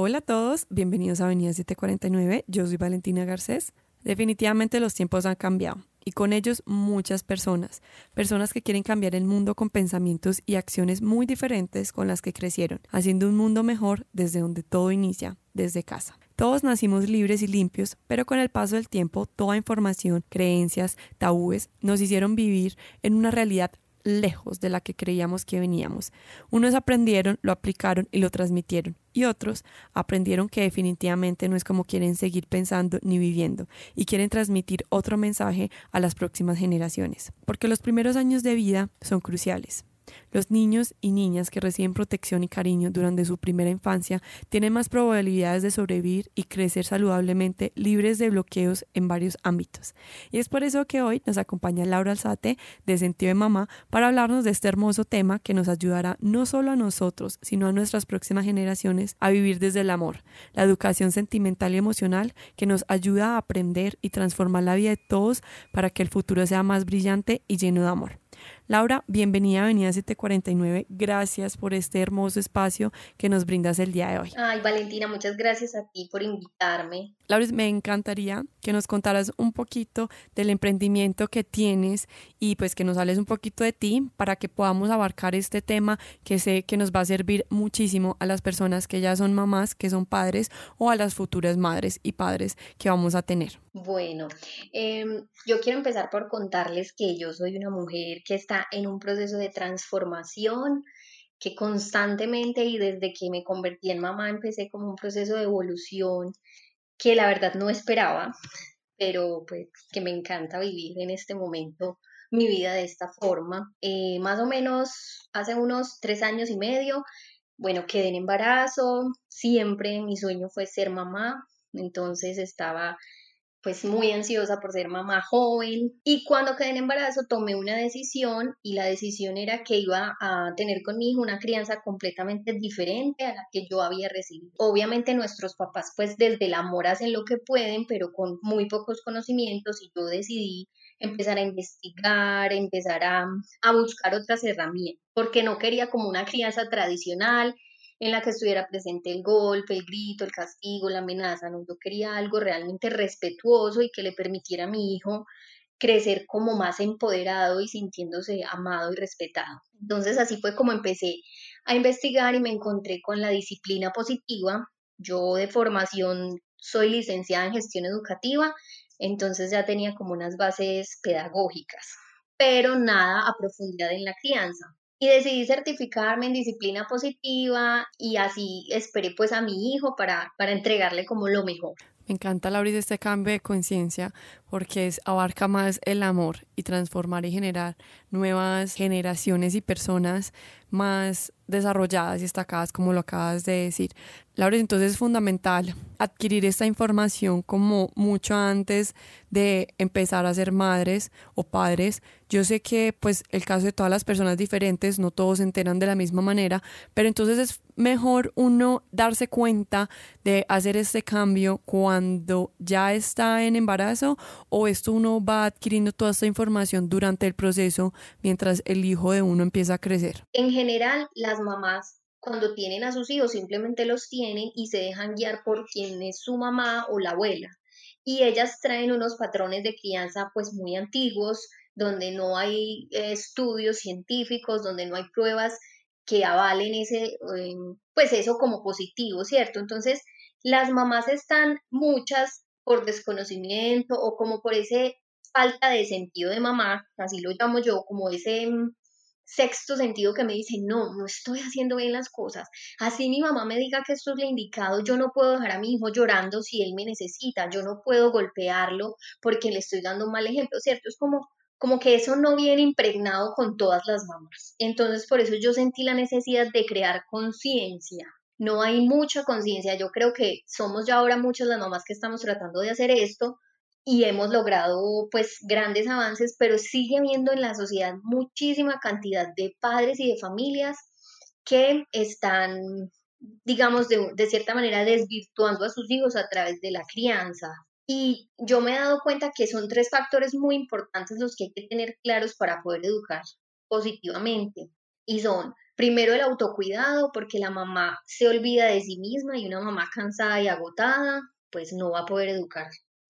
Hola a todos, bienvenidos a Avenida 749. Yo soy Valentina Garcés. Definitivamente los tiempos han cambiado y con ellos muchas personas, personas que quieren cambiar el mundo con pensamientos y acciones muy diferentes con las que crecieron, haciendo un mundo mejor desde donde todo inicia, desde casa. Todos nacimos libres y limpios, pero con el paso del tiempo toda información, creencias, tabúes nos hicieron vivir en una realidad lejos de la que creíamos que veníamos. Unos aprendieron, lo aplicaron y lo transmitieron, y otros aprendieron que definitivamente no es como quieren seguir pensando ni viviendo, y quieren transmitir otro mensaje a las próximas generaciones, porque los primeros años de vida son cruciales. Los niños y niñas que reciben protección y cariño durante su primera infancia tienen más probabilidades de sobrevivir y crecer saludablemente libres de bloqueos en varios ámbitos. Y es por eso que hoy nos acompaña Laura Alzate de Sentido de Mamá para hablarnos de este hermoso tema que nos ayudará no solo a nosotros, sino a nuestras próximas generaciones a vivir desde el amor, la educación sentimental y emocional que nos ayuda a aprender y transformar la vida de todos para que el futuro sea más brillante y lleno de amor. Laura, bienvenida a Avenida 749. Gracias por este hermoso espacio que nos brindas el día de hoy. Ay, Valentina, muchas gracias a ti por invitarme. Laura, me encantaría que nos contaras un poquito del emprendimiento que tienes y pues que nos hables un poquito de ti para que podamos abarcar este tema que sé que nos va a servir muchísimo a las personas que ya son mamás, que son padres o a las futuras madres y padres que vamos a tener. Bueno, em, yo quiero empezar por contarles que yo soy una mujer que está en un proceso de transformación, que constantemente y desde que me convertí en mamá empecé como un proceso de evolución que la verdad no esperaba, pero pues que me encanta vivir en este momento mi vida de esta forma. Eh, más o menos hace unos tres años y medio, bueno, quedé en embarazo, siempre mi sueño fue ser mamá, entonces estaba pues muy ansiosa por ser mamá joven y cuando quedé en embarazo tomé una decisión y la decisión era que iba a tener con mi hijo una crianza completamente diferente a la que yo había recibido. Obviamente nuestros papás pues desde el amor hacen lo que pueden pero con muy pocos conocimientos y yo decidí empezar a investigar, empezar a, a buscar otras herramientas porque no quería como una crianza tradicional en la que estuviera presente el golpe, el grito, el castigo, la amenaza, no, yo quería algo realmente respetuoso y que le permitiera a mi hijo crecer como más empoderado y sintiéndose amado y respetado. Entonces así fue como empecé a investigar y me encontré con la disciplina positiva. Yo de formación soy licenciada en gestión educativa, entonces ya tenía como unas bases pedagógicas, pero nada a profundidad en la crianza y decidí certificarme en disciplina positiva y así esperé pues a mi hijo para, para entregarle como lo mejor. Me encanta, Laura, este cambio de conciencia porque abarca más el amor y transformar y generar nuevas generaciones y personas más desarrolladas y destacadas, como lo acabas de decir. Laura, entonces es fundamental adquirir esta información como mucho antes de empezar a ser madres o padres. Yo sé que pues el caso de todas las personas diferentes, no todos se enteran de la misma manera, pero entonces es mejor uno darse cuenta de hacer este cambio cuando ya está en embarazo o esto uno va adquiriendo toda esta información durante el proceso mientras el hijo de uno empieza a crecer? General, las mamás cuando tienen a sus hijos simplemente los tienen y se dejan guiar por quien es su mamá o la abuela. Y ellas traen unos patrones de crianza pues muy antiguos, donde no hay eh, estudios científicos, donde no hay pruebas que avalen ese, em, pues eso como positivo, ¿cierto? Entonces, las mamás están muchas por desconocimiento o como por ese falta de sentido de mamá, así lo llamo yo, como ese mm, sexto sentido que me dice, no, no estoy haciendo bien las cosas. Así mi mamá me diga que esto es lo indicado, yo no puedo dejar a mi hijo llorando si él me necesita, yo no puedo golpearlo porque le estoy dando un mal ejemplo, ¿cierto? Es como, como que eso no viene impregnado con todas las mamás. Entonces, por eso yo sentí la necesidad de crear conciencia no hay mucha conciencia. Yo creo que somos ya ahora muchas las mamás que estamos tratando de hacer esto y hemos logrado pues grandes avances, pero sigue habiendo en la sociedad muchísima cantidad de padres y de familias que están, digamos, de, de cierta manera desvirtuando a sus hijos a través de la crianza. Y yo me he dado cuenta que son tres factores muy importantes los que hay que tener claros para poder educar positivamente. Y son Primero el autocuidado, porque la mamá se olvida de sí misma y una mamá cansada y agotada, pues no va a poder educar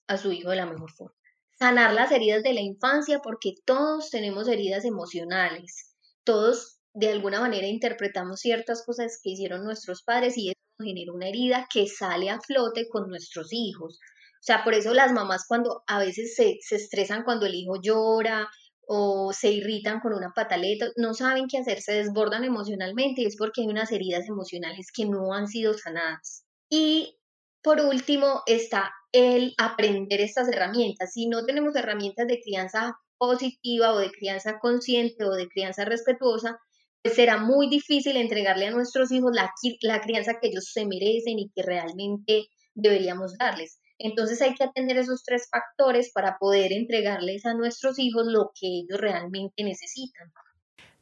a su hijo de la mejor forma. Sanar las heridas de la infancia, porque todos tenemos heridas emocionales. Todos de alguna manera interpretamos ciertas cosas que hicieron nuestros padres y eso genera una herida que sale a flote con nuestros hijos. O sea, por eso las mamás cuando a veces se, se estresan cuando el hijo llora o se irritan con una pataleta, no saben qué hacer, se desbordan emocionalmente y es porque hay unas heridas emocionales que no han sido sanadas. Y por último está el aprender estas herramientas. Si no tenemos herramientas de crianza positiva o de crianza consciente o de crianza respetuosa, pues será muy difícil entregarle a nuestros hijos la, la crianza que ellos se merecen y que realmente deberíamos darles. Entonces hay que atender esos tres factores para poder entregarles a nuestros hijos lo que ellos realmente necesitan.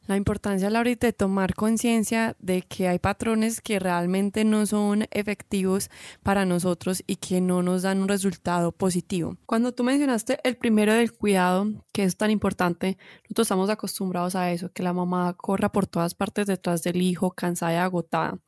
La importancia, Laurita, de tomar conciencia de que hay patrones que realmente no son efectivos para nosotros y que no nos dan un resultado positivo. Cuando tú mencionaste el primero del cuidado, que es tan importante, nosotros estamos acostumbrados a eso, que la mamá corra por todas partes detrás del hijo, cansada y agotada.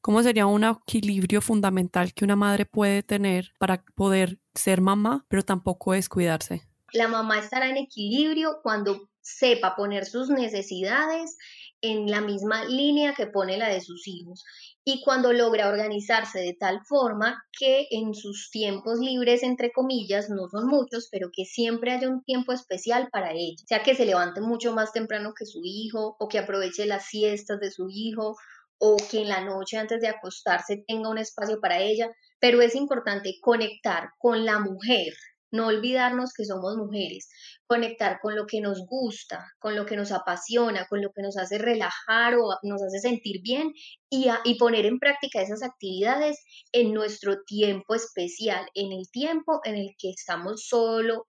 ¿Cómo sería un equilibrio fundamental que una madre puede tener para poder ser mamá, pero tampoco descuidarse? La mamá estará en equilibrio cuando sepa poner sus necesidades en la misma línea que pone la de sus hijos. Y cuando logra organizarse de tal forma que en sus tiempos libres, entre comillas, no son muchos, pero que siempre haya un tiempo especial para ella, o sea que se levante mucho más temprano que su hijo o que aproveche las siestas de su hijo o que en la noche antes de acostarse tenga un espacio para ella, pero es importante conectar con la mujer, no olvidarnos que somos mujeres, conectar con lo que nos gusta, con lo que nos apasiona, con lo que nos hace relajar o nos hace sentir bien y, y poner en práctica esas actividades en nuestro tiempo especial, en el tiempo en el que estamos solo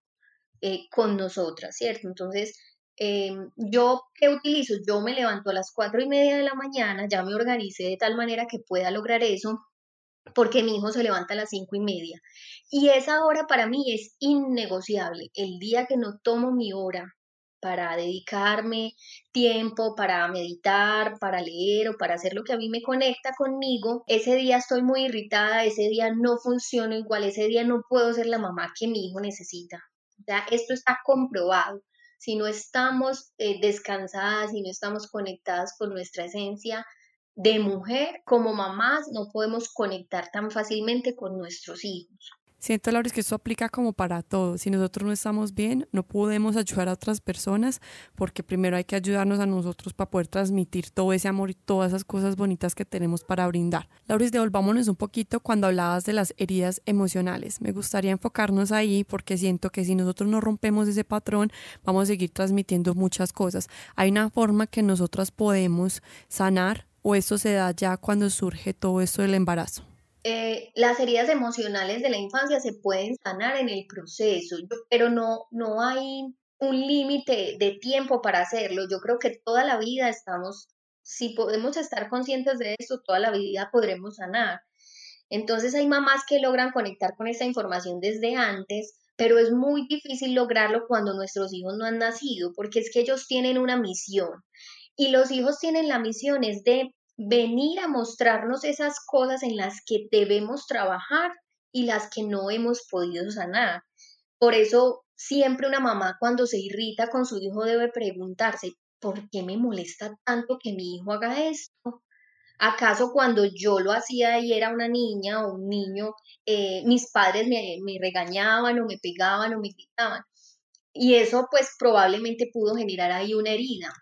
eh, con nosotras, ¿cierto? Entonces, em, yo, ¿qué utilizo? Yo me levanto a las cuatro y media de la mañana, ya me organicé de tal manera que pueda lograr eso porque mi hijo se levanta a las cinco y media. Y esa hora para mí es innegociable. El día que no tomo mi hora para dedicarme tiempo, para meditar, para leer o para hacer lo que a mí me conecta conmigo, ese día estoy muy irritada, ese día no funciona igual, ese día no puedo ser la mamá que mi hijo necesita. O esto está comprobado. Si no estamos eh, descansadas, si no estamos conectadas con nuestra esencia, de mujer, como mamás, no podemos conectar tan fácilmente con nuestros hijos. Siento, Laura, que esto aplica como para todo. Si nosotros no estamos bien, no podemos ayudar a otras personas porque primero hay que ayudarnos a nosotros para poder transmitir todo ese amor y todas esas cosas bonitas que tenemos para brindar. Lauris, devolvámonos un poquito cuando hablabas de las heridas emocionales. Me gustaría enfocarnos ahí porque siento que si nosotros no rompemos ese patrón, vamos a seguir transmitiendo muchas cosas. Hay una forma que nosotras podemos sanar o eso se da ya cuando surge todo esto del embarazo? Eh, las heridas emocionales de la infancia se pueden sanar en el proceso, pero no, no hay un límite de tiempo para hacerlo. Yo creo que toda la vida estamos, si podemos estar conscientes de esto, toda la vida podremos sanar. Entonces hay mamás que logran conectar con esta información desde antes, pero es muy difícil lograrlo cuando nuestros hijos no han nacido, porque es que ellos tienen una misión y los hijos tienen la misión es de venir a mostrarnos esas cosas en las que debemos trabajar y las que no hemos podido sanar. Por eso siempre una mamá cuando se irrita con su hijo debe preguntarse, ¿por qué me molesta tanto que mi hijo haga esto? ¿Acaso cuando yo lo hacía y era una niña o un niño, eh, mis padres me, me regañaban o me pegaban o me gritaban? Y eso pues probablemente pudo generar ahí una herida.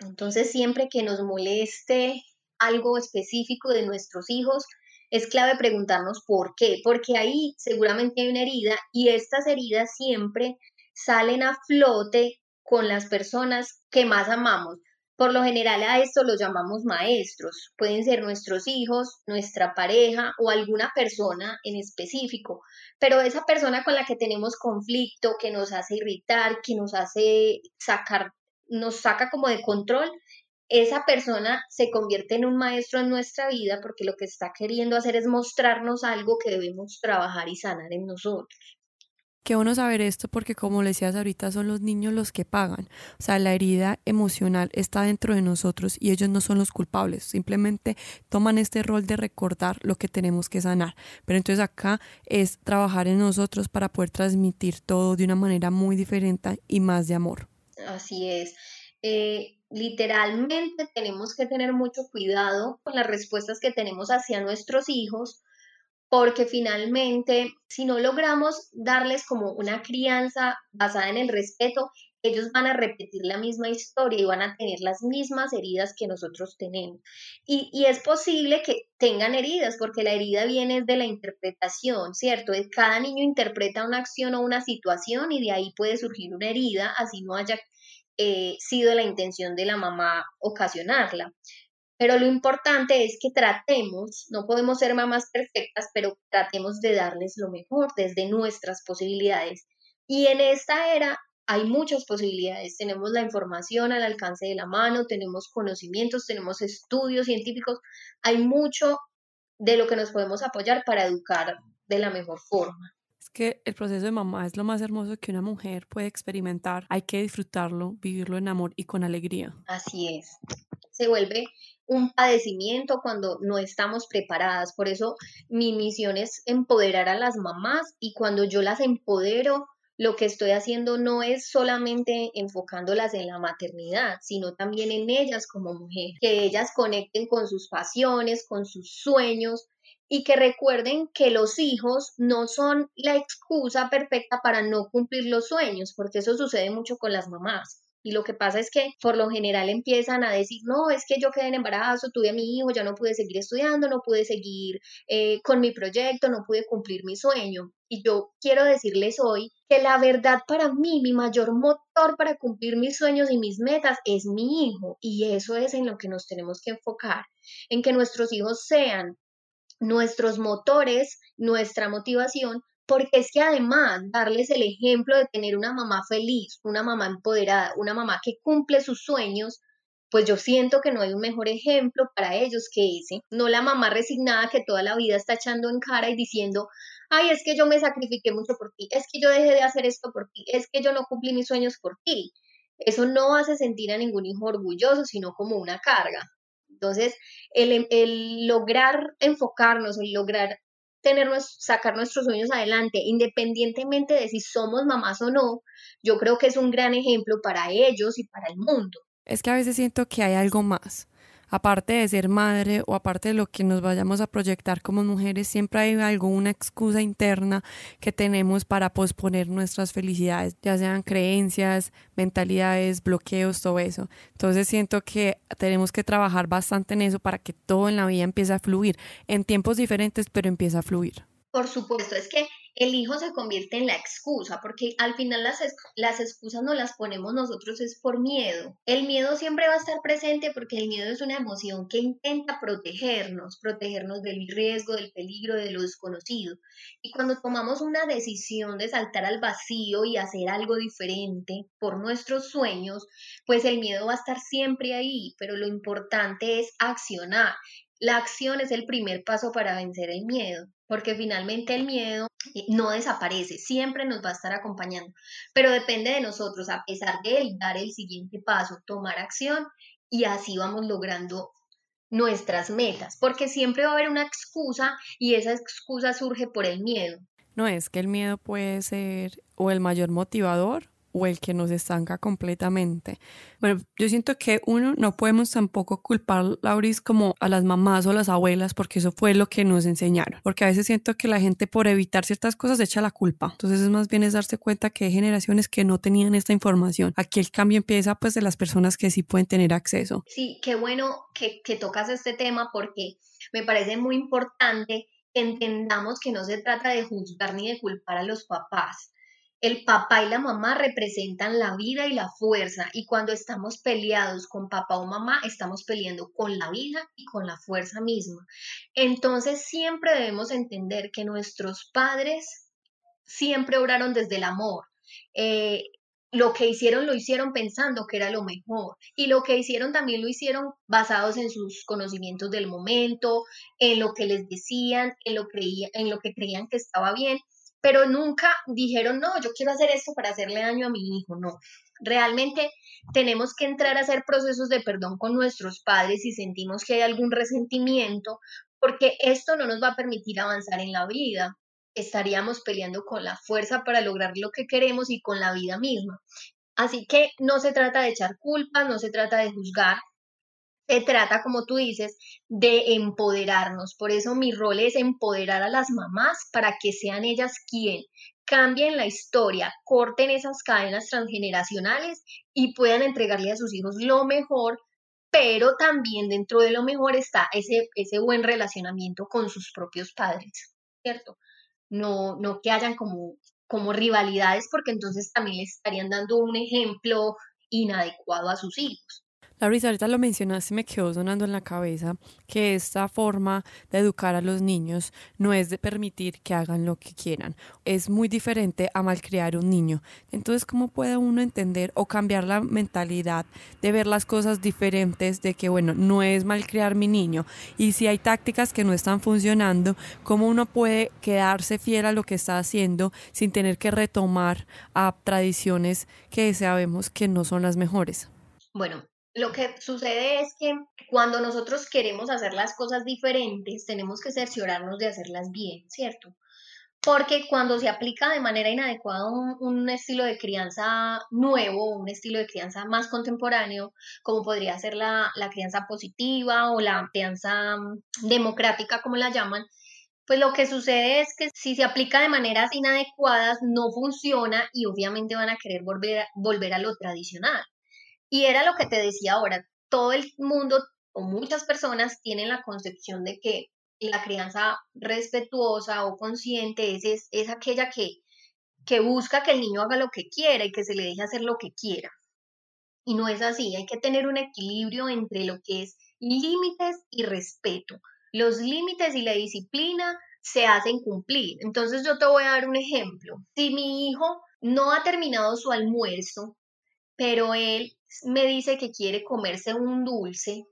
Entonces siempre que nos moleste algo específico de nuestros hijos, es clave preguntarnos por qué, porque ahí seguramente hay una herida y estas heridas siempre salen a flote con las personas que más amamos. Por lo general a esto los llamamos maestros, pueden ser nuestros hijos, nuestra pareja o alguna persona en específico, pero esa persona con la que tenemos conflicto, que nos hace irritar, que nos hace sacar, nos saca como de control, esa persona se convierte en un maestro en nuestra vida porque lo que está queriendo hacer es mostrarnos algo que debemos trabajar y sanar en nosotros. Qué bueno saber esto porque como le decías ahorita son los niños los que pagan. O sea, la herida emocional está dentro de nosotros y ellos no son los culpables. Simplemente toman este rol de recordar lo que tenemos que sanar. Pero entonces acá es trabajar en nosotros para poder transmitir todo de una manera muy diferente y más de amor. Así es. Eh, literalmente tenemos que tener mucho cuidado con las respuestas que tenemos hacia nuestros hijos porque finalmente si no logramos darles como una crianza basada en el respeto, ellos van a repetir la misma historia y van a tener las mismas heridas que nosotros tenemos. Y, es posible que tengan heridas, porque la herida viene de la interpretación, ¿cierto? Cada niño interpreta una acción o una situación y de ahí puede surgir una herida, así no haya eh, sido la intención de la mamá ocasionarla. Pero lo importante es que tratemos, no podemos ser mamás perfectas, pero tratemos de darles lo mejor desde nuestras posibilidades. Y en esta era hay muchas posibilidades. Tenemos la información al alcance de la mano, tenemos conocimientos, tenemos estudios científicos. Hay mucho de lo que nos podemos apoyar para educar de la mejor forma. Es que el proceso de mamá es lo más hermoso que una mujer puede experimentar. Hay que disfrutarlo, vivirlo en amor y con alegría. Así es. Se vuelve un padecimiento cuando no estamos preparadas. Por eso mi misión es empoderar a las mamás y cuando yo las empodero, lo que estoy haciendo no es solamente enfocándolas en la maternidad, sino también en ellas como mujer, que ellas conecten con sus pasiones, con sus sueños y que recuerden que los hijos no son la excusa perfecta para no cumplir los sueños, porque eso sucede mucho con las mamás. Y lo que pasa es que por lo general empiezan a decir, no, es que yo quedé en embarazo, tuve a mi hijo, ya no pude seguir estudiando, no pude seguir eh, con mi proyecto, no pude cumplir mi sueño. Y yo quiero decirles hoy que la verdad para mí, mi mayor motor para cumplir mis sueños y mis metas es mi hijo. Y eso es en lo que nos tenemos que enfocar, en que nuestros hijos sean nuestros motores, nuestra motivación porque es que además darles el ejemplo de tener una mamá feliz, una mamá empoderada, una mamá que cumple sus sueños, pues yo siento que no hay un mejor ejemplo para ellos que ese. No la mamá resignada que toda la vida está echando en cara y diciendo, ay, es que yo me sacrifiqué mucho por ti, es que yo dejé de hacer esto por ti, es que yo no cumplí mis sueños por ti. Eso no hace sentir a ningún hijo orgulloso, sino como una carga. Entonces, el, el lograr enfocarnos, el lograr sacar nuestros sueños adelante, independientemente de si somos mamás o no, yo creo que es un gran ejemplo para ellos y para el mundo. Es que a veces siento que hay algo más aparte de ser madre o aparte de lo que nos vayamos a proyectar como mujeres, siempre hay alguna excusa interna que tenemos para posponer nuestras felicidades, ya sean creencias, mentalidades, bloqueos, todo eso. Entonces siento que tenemos que trabajar bastante en eso para que todo en la vida empiece a fluir, en tiempos diferentes, pero empieza a fluir. Por supuesto, es que el hijo se convierte en la excusa, porque al final las, excusas no las ponemos nosotros es por miedo. El miedo siempre va a estar presente porque el miedo es una emoción que intenta protegernos, protegernos del riesgo, del peligro, de lo desconocido. Y cuando tomamos una decisión de saltar al vacío y hacer algo diferente por nuestros sueños, pues el miedo va a estar siempre ahí, pero lo importante es accionar. La acción es el primer paso para vencer el miedo porque finalmente el miedo eh, no desaparece, siempre nos va a estar acompañando, pero depende de nosotros, a pesar de él, dar el siguiente paso, tomar acción y así vamos logrando nuestras metas, porque siempre va a haber una excusa y esa excusa surge por el miedo. No es que el miedo puede ser o el mayor motivador o el que nos estanca completamente. Bueno, yo siento que uno no podemos tampoco culpar, Lauris, como a las mamás o las abuelas, porque eso fue lo que nos enseñaron. Porque a veces siento que la gente por evitar ciertas cosas echa la culpa. Entonces es más bien es darse cuenta que hay generaciones que no tenían esta información. Aquí el cambio empieza pues de las personas que sí pueden tener acceso. Sí, qué bueno que, que tocas este tema porque me parece muy importante entendamos que no se trata de juzgar ni de culpar a los papás el papá y la mamá representan la vida y la fuerza y cuando estamos peleados con papá o mamá, estamos peleando con la vida y con la fuerza misma. Entonces siempre debemos entender que nuestros padres siempre oraron desde el amor. Eh, lo que hicieron lo hicieron pensando que era lo mejor y lo que hicieron también lo hicieron basados en sus conocimientos del momento, en lo que les decían, en lo, creía, en lo que creían que estaba bien pero nunca dijeron, no, yo quiero hacer esto para hacerle daño a mi hijo, no. Realmente tenemos que entrar a hacer procesos de perdón con nuestros padres si sentimos que hay algún resentimiento, porque esto no nos va a permitir avanzar en la vida. Estaríamos peleando con la fuerza para lograr lo que queremos y con la vida misma. Así que no se trata de echar culpas, no se trata de juzgar, se trata, como tú dices, de empoderarnos. Por eso mi rol es empoderar a las mamás para que sean ellas quien cambien la historia, corten esas cadenas transgeneracionales y puedan entregarle a sus hijos lo mejor, pero también dentro de lo mejor está ese, ese buen relacionamiento con sus propios padres, ¿cierto? No, no que hayan como, como rivalidades, porque entonces también les estarían dando un ejemplo inadecuado a sus hijos. Larissa, ahorita lo mencionaste y me quedó sonando en la cabeza que esta forma de educar a los niños no es de permitir que hagan lo que quieran. Es muy diferente a malcriar un niño. Entonces, ¿cómo puede uno entender o cambiar la mentalidad de ver las cosas diferentes de que, bueno, no es malcriar mi niño? Y si hay tácticas que no están funcionando, ¿cómo uno puede quedarse fiel a lo que está haciendo sin tener que retomar a tradiciones que sabemos que no son las mejores? Bueno, lo que sucede es que cuando nosotros queremos hacer las cosas diferentes, tenemos que cerciorarnos de hacerlas bien, ¿cierto? Porque cuando se aplica de manera inadecuada un, estilo de crianza nuevo, un estilo de crianza más contemporáneo, como podría ser la, la crianza positiva o la crianza mm, democrática, como la llaman, pues lo que sucede es que si se aplica de maneras inadecuadas, no funciona y obviamente van a querer volver, volver a lo tradicional. Y era lo que te decía ahora, todo el mundo o muchas personas tienen la concepción de que la crianza respetuosa o consciente es, es, aquella que, que busca que el niño haga lo que quiera y que se le deje hacer lo que quiera. Y no es así, hay que tener un equilibrio entre lo que es límites y respeto. Los límites y la disciplina se hacen cumplir. Entonces yo te voy a dar un ejemplo. Si mi hijo no ha terminado su almuerzo, pero él me dice que quiere comerse un dulce,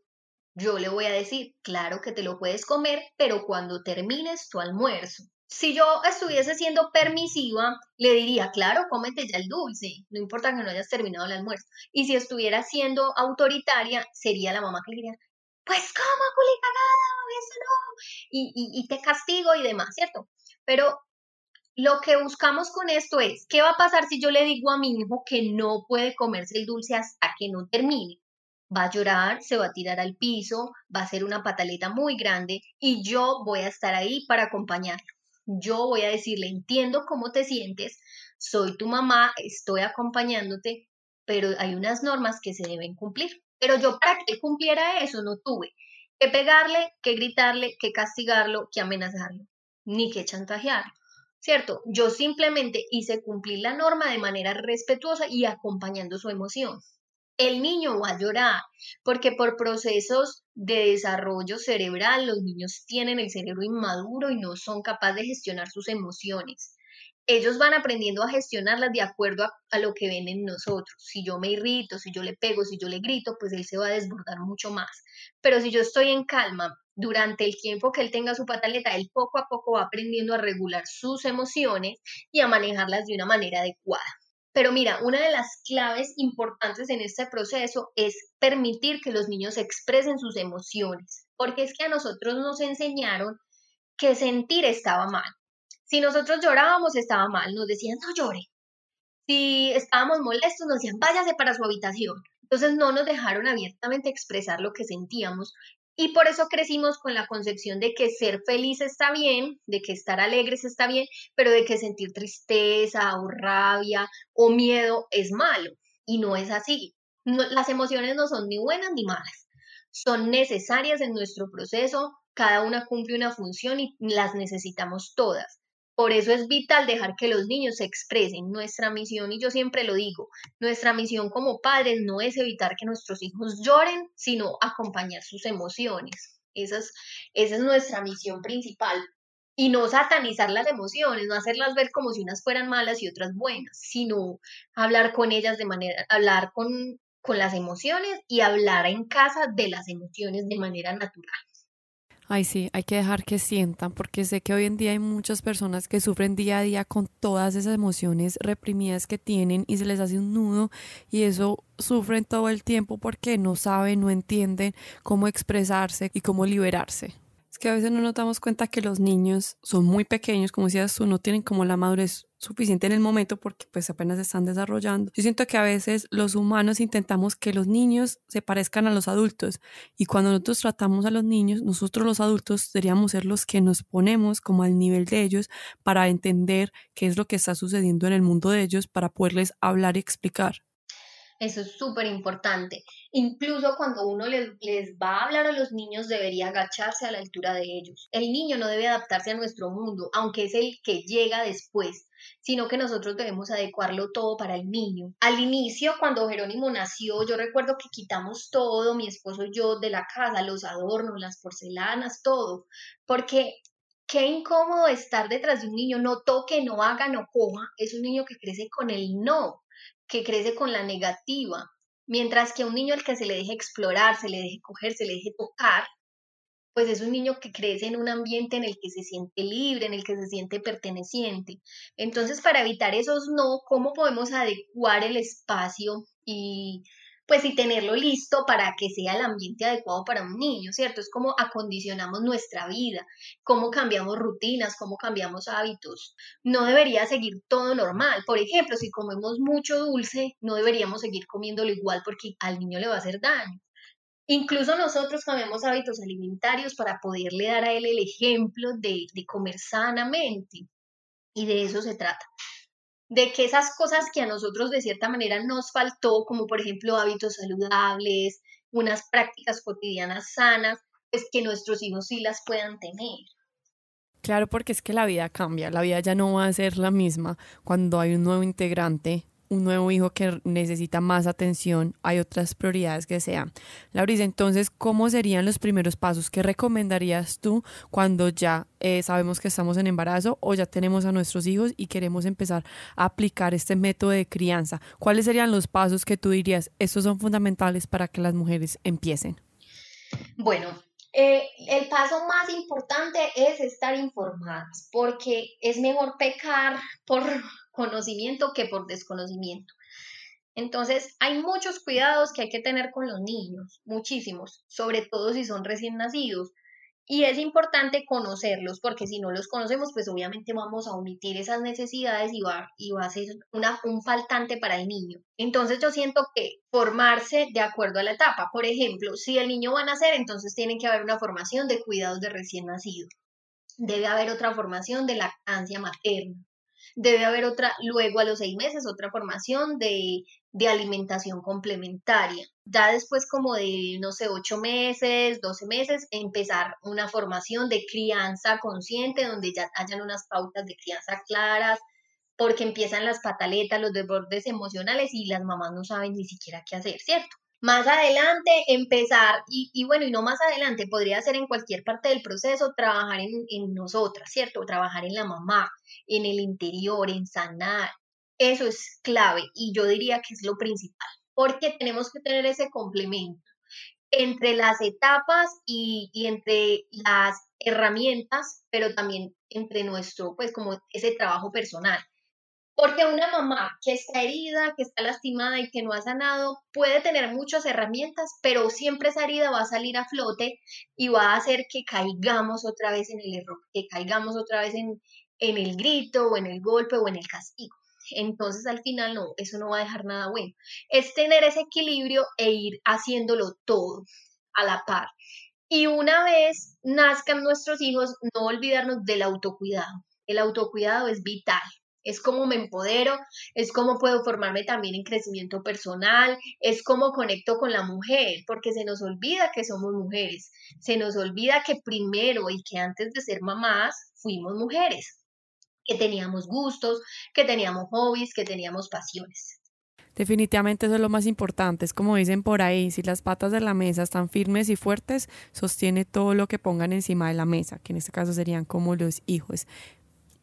yo le voy a decir, claro que te lo puedes comer, pero cuando termines tu almuerzo. Si yo estuviese siendo permisiva, le diría, claro, cómete ya el dulce, no importa que no hayas terminado el almuerzo. Y si estuviera siendo autoritaria, sería la mamá que le diría, pues cómo, culicagada, eso no, y, y, y te castigo y demás, ¿cierto? Pero lo que buscamos con esto es, ¿qué va a pasar si yo le digo a mi hijo que no puede comerse el dulce hasta que no termine? Va a llorar, se va a tirar al piso, va a ser una pataleta muy grande y yo voy a estar ahí para acompañarlo. Yo voy a decirle, entiendo cómo te sientes, soy tu mamá, estoy acompañándote, pero hay unas normas que se deben cumplir. Pero yo para que cumpliera eso no tuve que pegarle, que gritarle, que castigarlo, que amenazarlo, ni que chantajearlo. ¿Cierto? Yo simplemente hice cumplir la norma de manera respetuosa y acompañando su emoción. El niño va a llorar porque por procesos de desarrollo cerebral los niños tienen el cerebro inmaduro y no son capaces de gestionar sus emociones ellos van aprendiendo a gestionarlas de acuerdo a, lo que ven en nosotros. Si yo me irrito, si yo le pego, si yo le grito, pues él se va a desbordar mucho más. Pero si yo estoy en calma durante el tiempo que él tenga su pataleta, él poco a poco va aprendiendo a regular sus emociones y a manejarlas de una manera adecuada. Pero mira, una de las claves importantes en este proceso es permitir que los niños expresen sus emociones, porque es que a nosotros nos enseñaron que sentir estaba mal si nosotros llorábamos, estaba mal, nos decían, no llore. Si estábamos molestos, nos decían, váyase para su habitación. Entonces no nos dejaron abiertamente expresar lo que sentíamos y por eso crecimos con la concepción de que ser feliz está bien, de que estar alegres está bien, pero de que sentir tristeza o rabia o miedo es malo. Y no es así. las emociones no son ni buenas ni malas. Son necesarias en nuestro proceso, cada una cumple una función y las necesitamos todas. Por eso es vital dejar que los niños se expresen. Nuestra misión, y yo siempre lo digo, nuestra misión como padres no es evitar que nuestros hijos lloren, sino acompañar sus emociones. Esa es, esa es nuestra misión principal. Y no satanizar las emociones, no hacerlas ver como si unas fueran malas y otras buenas, sino hablar con ellas de manera, hablar con, con las emociones y hablar en casa de las emociones de manera natural. Ay, sí, hay que dejar que sientan, porque sé que hoy en día hay muchas personas que sufren día a día con todas esas emociones reprimidas que tienen y se les hace un nudo y eso sufren todo el tiempo porque no saben, no entienden cómo expresarse y cómo liberarse. Es que a veces no nos damos cuenta que los niños son muy pequeños, como decías tú, no tienen como la madurez suficiente en el momento porque pues apenas están desarrollando. Yo siento que a veces los humanos intentamos que los niños se parezcan a los adultos y cuando nosotros tratamos a los niños, nosotros los adultos deberíamos ser los que nos ponemos como al nivel de ellos para entender qué es lo que está sucediendo en el mundo de ellos para poderles hablar y explicar. Eso es súper importante. Incluso cuando uno les, les, va a hablar a los niños, debería agacharse a la altura de ellos. El niño no debe adaptarse a nuestro mundo, aunque es el que llega después, sino que nosotros debemos adecuarlo todo para el niño. Al inicio, cuando Jerónimo nació, yo recuerdo que quitamos todo, mi esposo y yo, de la casa, los adornos, las porcelanas, todo, porque qué incómodo estar detrás de un niño, no toque, no haga, no coja, es un niño que crece con el no que crece con la negativa, mientras que un niño al que se le deje explorar, se le deje coger, se le deje tocar, pues es un niño que crece en un ambiente en el que se siente libre, en el que se siente perteneciente. Entonces, para evitar esos no, ¿cómo podemos adecuar el espacio y pues y tenerlo listo para que sea el ambiente adecuado para un niño, ¿cierto? Es como acondicionamos nuestra vida, cómo cambiamos rutinas, cómo cambiamos hábitos. No debería seguir todo normal. Por ejemplo, si comemos mucho dulce, no deberíamos seguir comiéndolo igual porque al niño le va a hacer daño. Incluso nosotros cambiamos hábitos alimentarios para poderle dar a él el ejemplo de, de comer sanamente. Y de eso se trata de que esas cosas que a nosotros de cierta manera nos faltó, como por ejemplo hábitos saludables, unas prácticas cotidianas sanas, pues que nuestros hijos sí las puedan tener. Claro, porque es que la vida cambia, la vida ya no va a ser la misma cuando hay un nuevo integrante un nuevo hijo que necesita más atención, hay otras prioridades que sean. Laurisa, entonces, ¿cómo serían los primeros pasos? ¿Qué recomendarías tú cuando ya eh, sabemos que estamos en embarazo o ya tenemos a nuestros hijos y queremos empezar a aplicar este método de crianza? ¿Cuáles serían los pasos que tú dirías, estos son fundamentales para que las mujeres empiecen? Bueno, eh, el paso más importante es estar informadas, porque es mejor pecar por conocimiento que por desconocimiento. Entonces, hay muchos cuidados que hay que tener con los niños, muchísimos, sobre todo si son recién nacidos. Y es importante conocerlos, porque si no los conocemos, pues obviamente vamos a omitir esas necesidades y va, y va a ser una, un faltante para el niño. Entonces yo siento que formarse de acuerdo a la etapa. Por ejemplo, si el niño va a nacer, entonces tiene que haber una formación de cuidados de recién nacido. Debe haber otra formación de lactancia materna debe haber otra, luego a los seis meses, otra formación de, de alimentación complementaria. Ya después como de, no sé, ocho meses, doce meses, empezar una formación de crianza consciente, donde ya hayan unas pautas de crianza claras, porque empiezan las pataletas, los desbordes emocionales y las mamás no saben ni siquiera qué hacer, ¿cierto? Más adelante empezar, y, bueno, y no más adelante, podría ser en cualquier parte del proceso, trabajar en, en nosotras, ¿cierto? Trabajar en la mamá, en el interior, en sanar. Eso es clave y yo diría que es lo principal, porque tenemos que tener ese complemento entre las etapas y, y, entre las herramientas, pero también entre nuestro, pues como ese trabajo personal. Porque una mamá que está herida, que está lastimada y que no ha sanado, puede tener muchas herramientas, pero siempre esa herida va a salir a flote y va a hacer que caigamos otra vez en el error, que caigamos otra vez en, en el grito o en el golpe o en el castigo. Entonces al final no, eso no va a dejar nada bueno. Es tener ese equilibrio e ir haciéndolo todo a la par. Y una vez nazcan nuestros hijos, no olvidarnos del autocuidado. El autocuidado es vital es cómo me empodero, es cómo puedo formarme también en crecimiento personal, es cómo conecto con la mujer, porque se nos olvida que somos mujeres, se nos olvida que primero y que antes de ser mamás fuimos mujeres, que teníamos gustos, que teníamos hobbies, que teníamos pasiones. Definitivamente eso es lo más importante, es como dicen por ahí, si las patas de la mesa están firmes y fuertes, sostiene todo lo que pongan encima de la mesa, que en este caso serían como los hijos.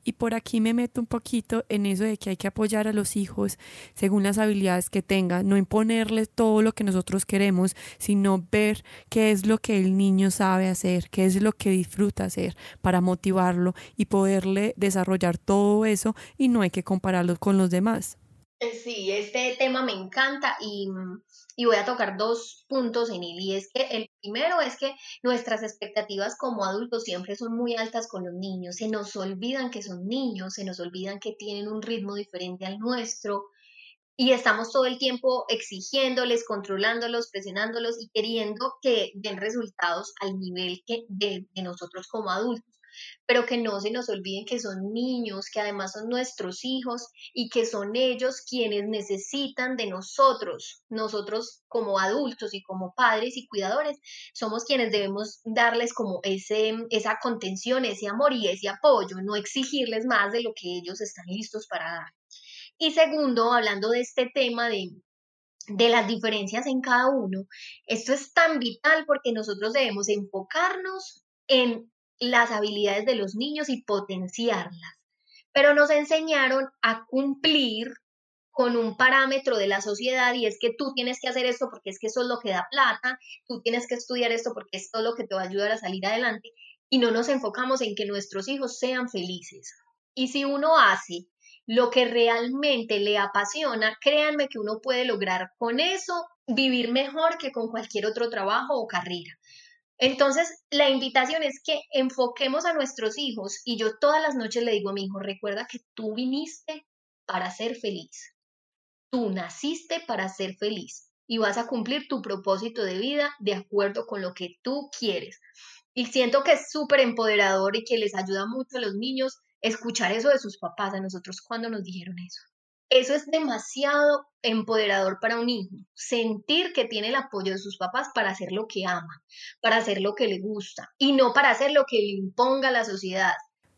Y por aquí me meto un poquito en eso de que hay que apoyar a los hijos según las habilidades que tengan, no imponerles todo lo que nosotros queremos, sino ver qué es lo que el niño sabe hacer, qué es lo que disfruta hacer para motivarlo y poderle desarrollar todo eso y no hay que compararlo con los demás. Eh, sí, este tema me encanta y, y, voy a tocar dos puntos en él. Y es que el primero es que nuestras expectativas como adultos siempre son muy altas con los niños. Se nos olvidan que son niños, se nos olvidan que tienen un ritmo diferente al nuestro. Y estamos todo el tiempo exigiéndoles, controlándolos, presionándolos y queriendo que den resultados al nivel que de nosotros como adultos pero que no se nos olviden que son niños, que además son nuestros hijos y que son ellos quienes necesitan de nosotros. Nosotros como adultos y como padres y cuidadores somos quienes debemos darles como ese, esa contención, ese amor y ese apoyo, no exigirles más de lo que ellos están listos para dar. Y segundo, hablando de este tema de, de las diferencias en cada uno, esto es tan vital porque nosotros debemos enfocarnos en las habilidades de los niños y potenciarlas. Pero nos enseñaron a cumplir con un parámetro de la sociedad y es que tú tienes que hacer esto porque es que eso es lo que da plata, tú tienes que estudiar esto porque esto es lo que te va a ayudar a salir adelante y no nos enfocamos en que nuestros hijos sean felices. Y si uno hace lo que realmente le apasiona, créanme que uno puede lograr con eso vivir mejor que con cualquier otro trabajo o carrera. Entonces, la invitación es que enfoquemos a nuestros hijos y yo todas las noches le digo a mi hijo, recuerda que tú viniste para ser feliz. Tú naciste para ser feliz y vas a cumplir tu propósito de vida de acuerdo con lo que tú quieres. Y siento que es súper empoderador y que les ayuda mucho a los niños escuchar eso de sus papás, a nosotros cuando nos dijeron eso. Eso es demasiado empoderador para un hijo, sentir que tiene el apoyo de sus papás para hacer lo que ama, para hacer lo que le gusta y no para hacer lo que le imponga la sociedad,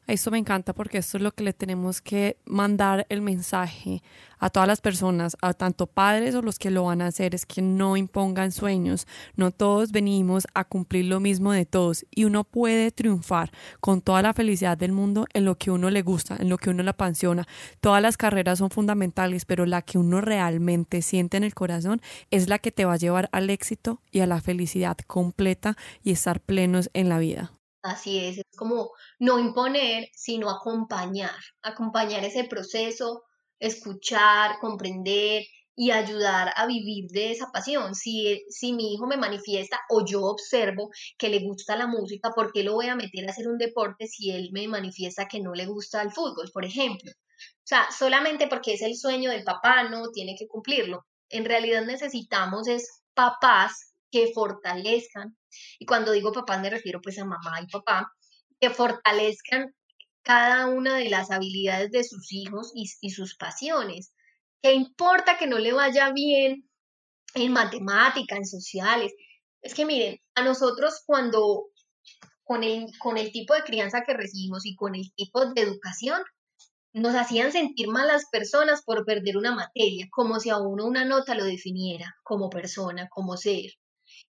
esto me encanta porque esto es lo que le tenemos que mandar el mensaje a todas las personas, a tanto padres o los que lo van a hacer, es que no impongan sueños. No todos venimos a cumplir lo mismo de todos y uno puede triunfar con toda la felicidad del mundo en lo que uno le gusta, en lo que uno le apasiona. Todas las carreras son fundamentales, pero la que uno realmente siente en el corazón es la que te va a llevar al éxito y a la felicidad completa y estar plenos en la vida. Así es, es como no imponer, sino acompañar, acompañar ese proceso, escuchar, comprender y ayudar a vivir de esa pasión. Si, si mi hijo me manifiesta o yo observo que le gusta la música, ¿por qué lo voy a meter a hacer un deporte si él me manifiesta que no le gusta el fútbol, por ejemplo? O sea, solamente porque es el sueño del papá, no tiene que cumplirlo. En realidad necesitamos es papás que fortalezcan, y cuando digo papás me refiero pues a mamá y papá, que fortalezcan cada una de las habilidades de sus hijos y, sus pasiones. ¿Qué importa que no le vaya bien en matemática, en sociales? Es que miren, a nosotros cuando con el, con el tipo de crianza que recibimos y con el tipo de educación, nos hacían sentir malas personas por perder una materia, como si a uno una nota lo definiera como persona, como ser.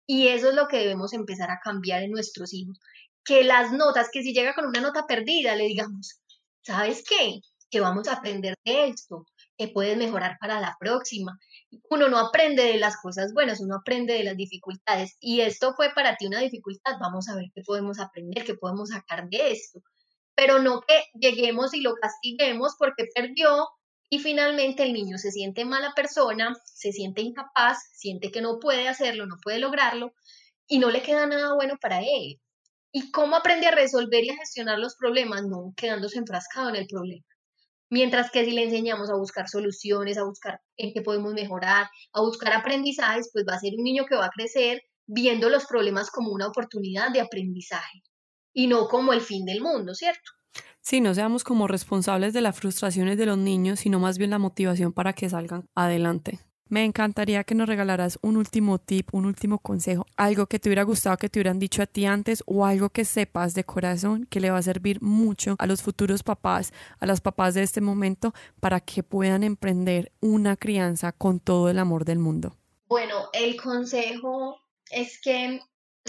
Y eso es lo que debemos empezar a cambiar en nuestros hijos. Que las notas, que si llega con una nota perdida, le digamos, ¿sabes qué? Que vamos a aprender de esto, que puedes mejorar para la próxima. Uno no aprende de las cosas buenas, uno aprende de las dificultades. Y esto fue para ti una dificultad, vamos a ver qué podemos aprender, qué podemos sacar de esto. Pero no que lleguemos y lo castiguemos porque perdió y finalmente el niño se siente mala persona, se siente incapaz, siente que no puede hacerlo, no puede lograrlo y no le queda nada bueno para él. ¿Y cómo aprende a resolver y a gestionar los problemas? No quedándose enfrascado en el problema. Mientras que si le enseñamos a buscar soluciones, a buscar en qué podemos mejorar, a buscar aprendizajes, pues va a ser un niño que va a crecer viendo los problemas como una oportunidad de aprendizaje y no como el fin del mundo, ¿cierto? Sí, no seamos como responsables de las frustraciones de los niños, sino más bien la motivación para que salgan adelante. Me encantaría que nos regalaras un último tip, un último consejo, algo que te hubiera gustado que te hubieran dicho a ti antes o algo que sepas de corazón que le va a servir mucho a los futuros papás, a las papás de este momento, para que puedan emprender una crianza con todo el amor del mundo. Bueno, el consejo es que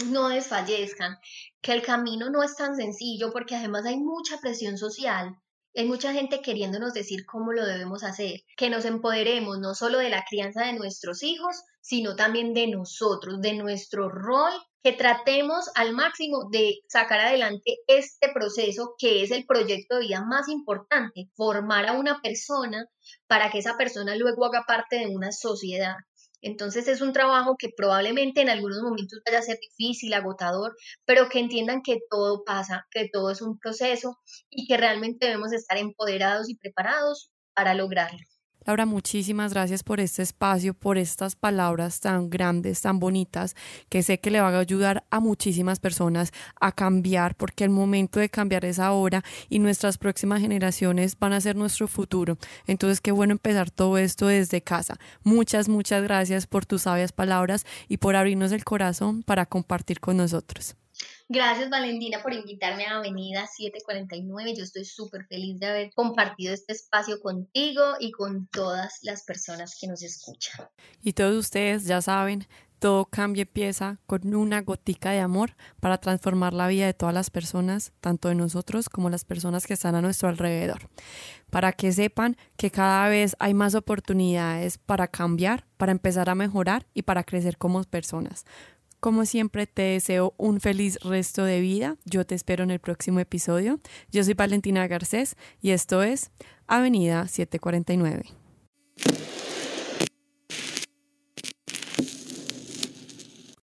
no desfallezcan, que el camino no es tan sencillo porque además hay mucha presión social hay mucha gente queriéndonos decir cómo lo debemos hacer, que nos empoderemos no solo de la crianza de nuestros hijos, sino también de nosotros, de nuestro rol, que tratemos al máximo de sacar adelante este proceso que es el proyecto de vida más importante, formar a una persona para que esa persona luego haga parte de una sociedad. Entonces es un trabajo que probablemente en algunos momentos vaya a ser difícil, agotador, pero que entiendan que todo pasa, que todo es un proceso y que realmente debemos estar empoderados y preparados para lograrlo. Laura, muchísimas gracias por este espacio, por estas palabras tan grandes, tan bonitas, que sé que le van a ayudar a muchísimas personas a cambiar, porque el momento de cambiar es ahora y nuestras próximas generaciones van a ser nuestro futuro. Entonces, qué bueno empezar todo esto desde casa. Muchas, muchas gracias por tus sabias palabras y por abrirnos el corazón para compartir con nosotros. Gracias Valentina por invitarme a Avenida 749. Yo estoy súper feliz de haber compartido este espacio contigo y con todas las personas que nos escuchan. Y todos ustedes ya saben, todo cambia empieza con una gotica de amor para transformar la vida de todas las personas, tanto de nosotros como las personas que están a nuestro alrededor. Para que sepan que cada vez hay más oportunidades para cambiar, para empezar a mejorar y para crecer como personas. Como siempre, te deseo un feliz resto de vida. Yo te espero en el próximo episodio. Yo soy Valentina Garcés y esto es Avenida 749.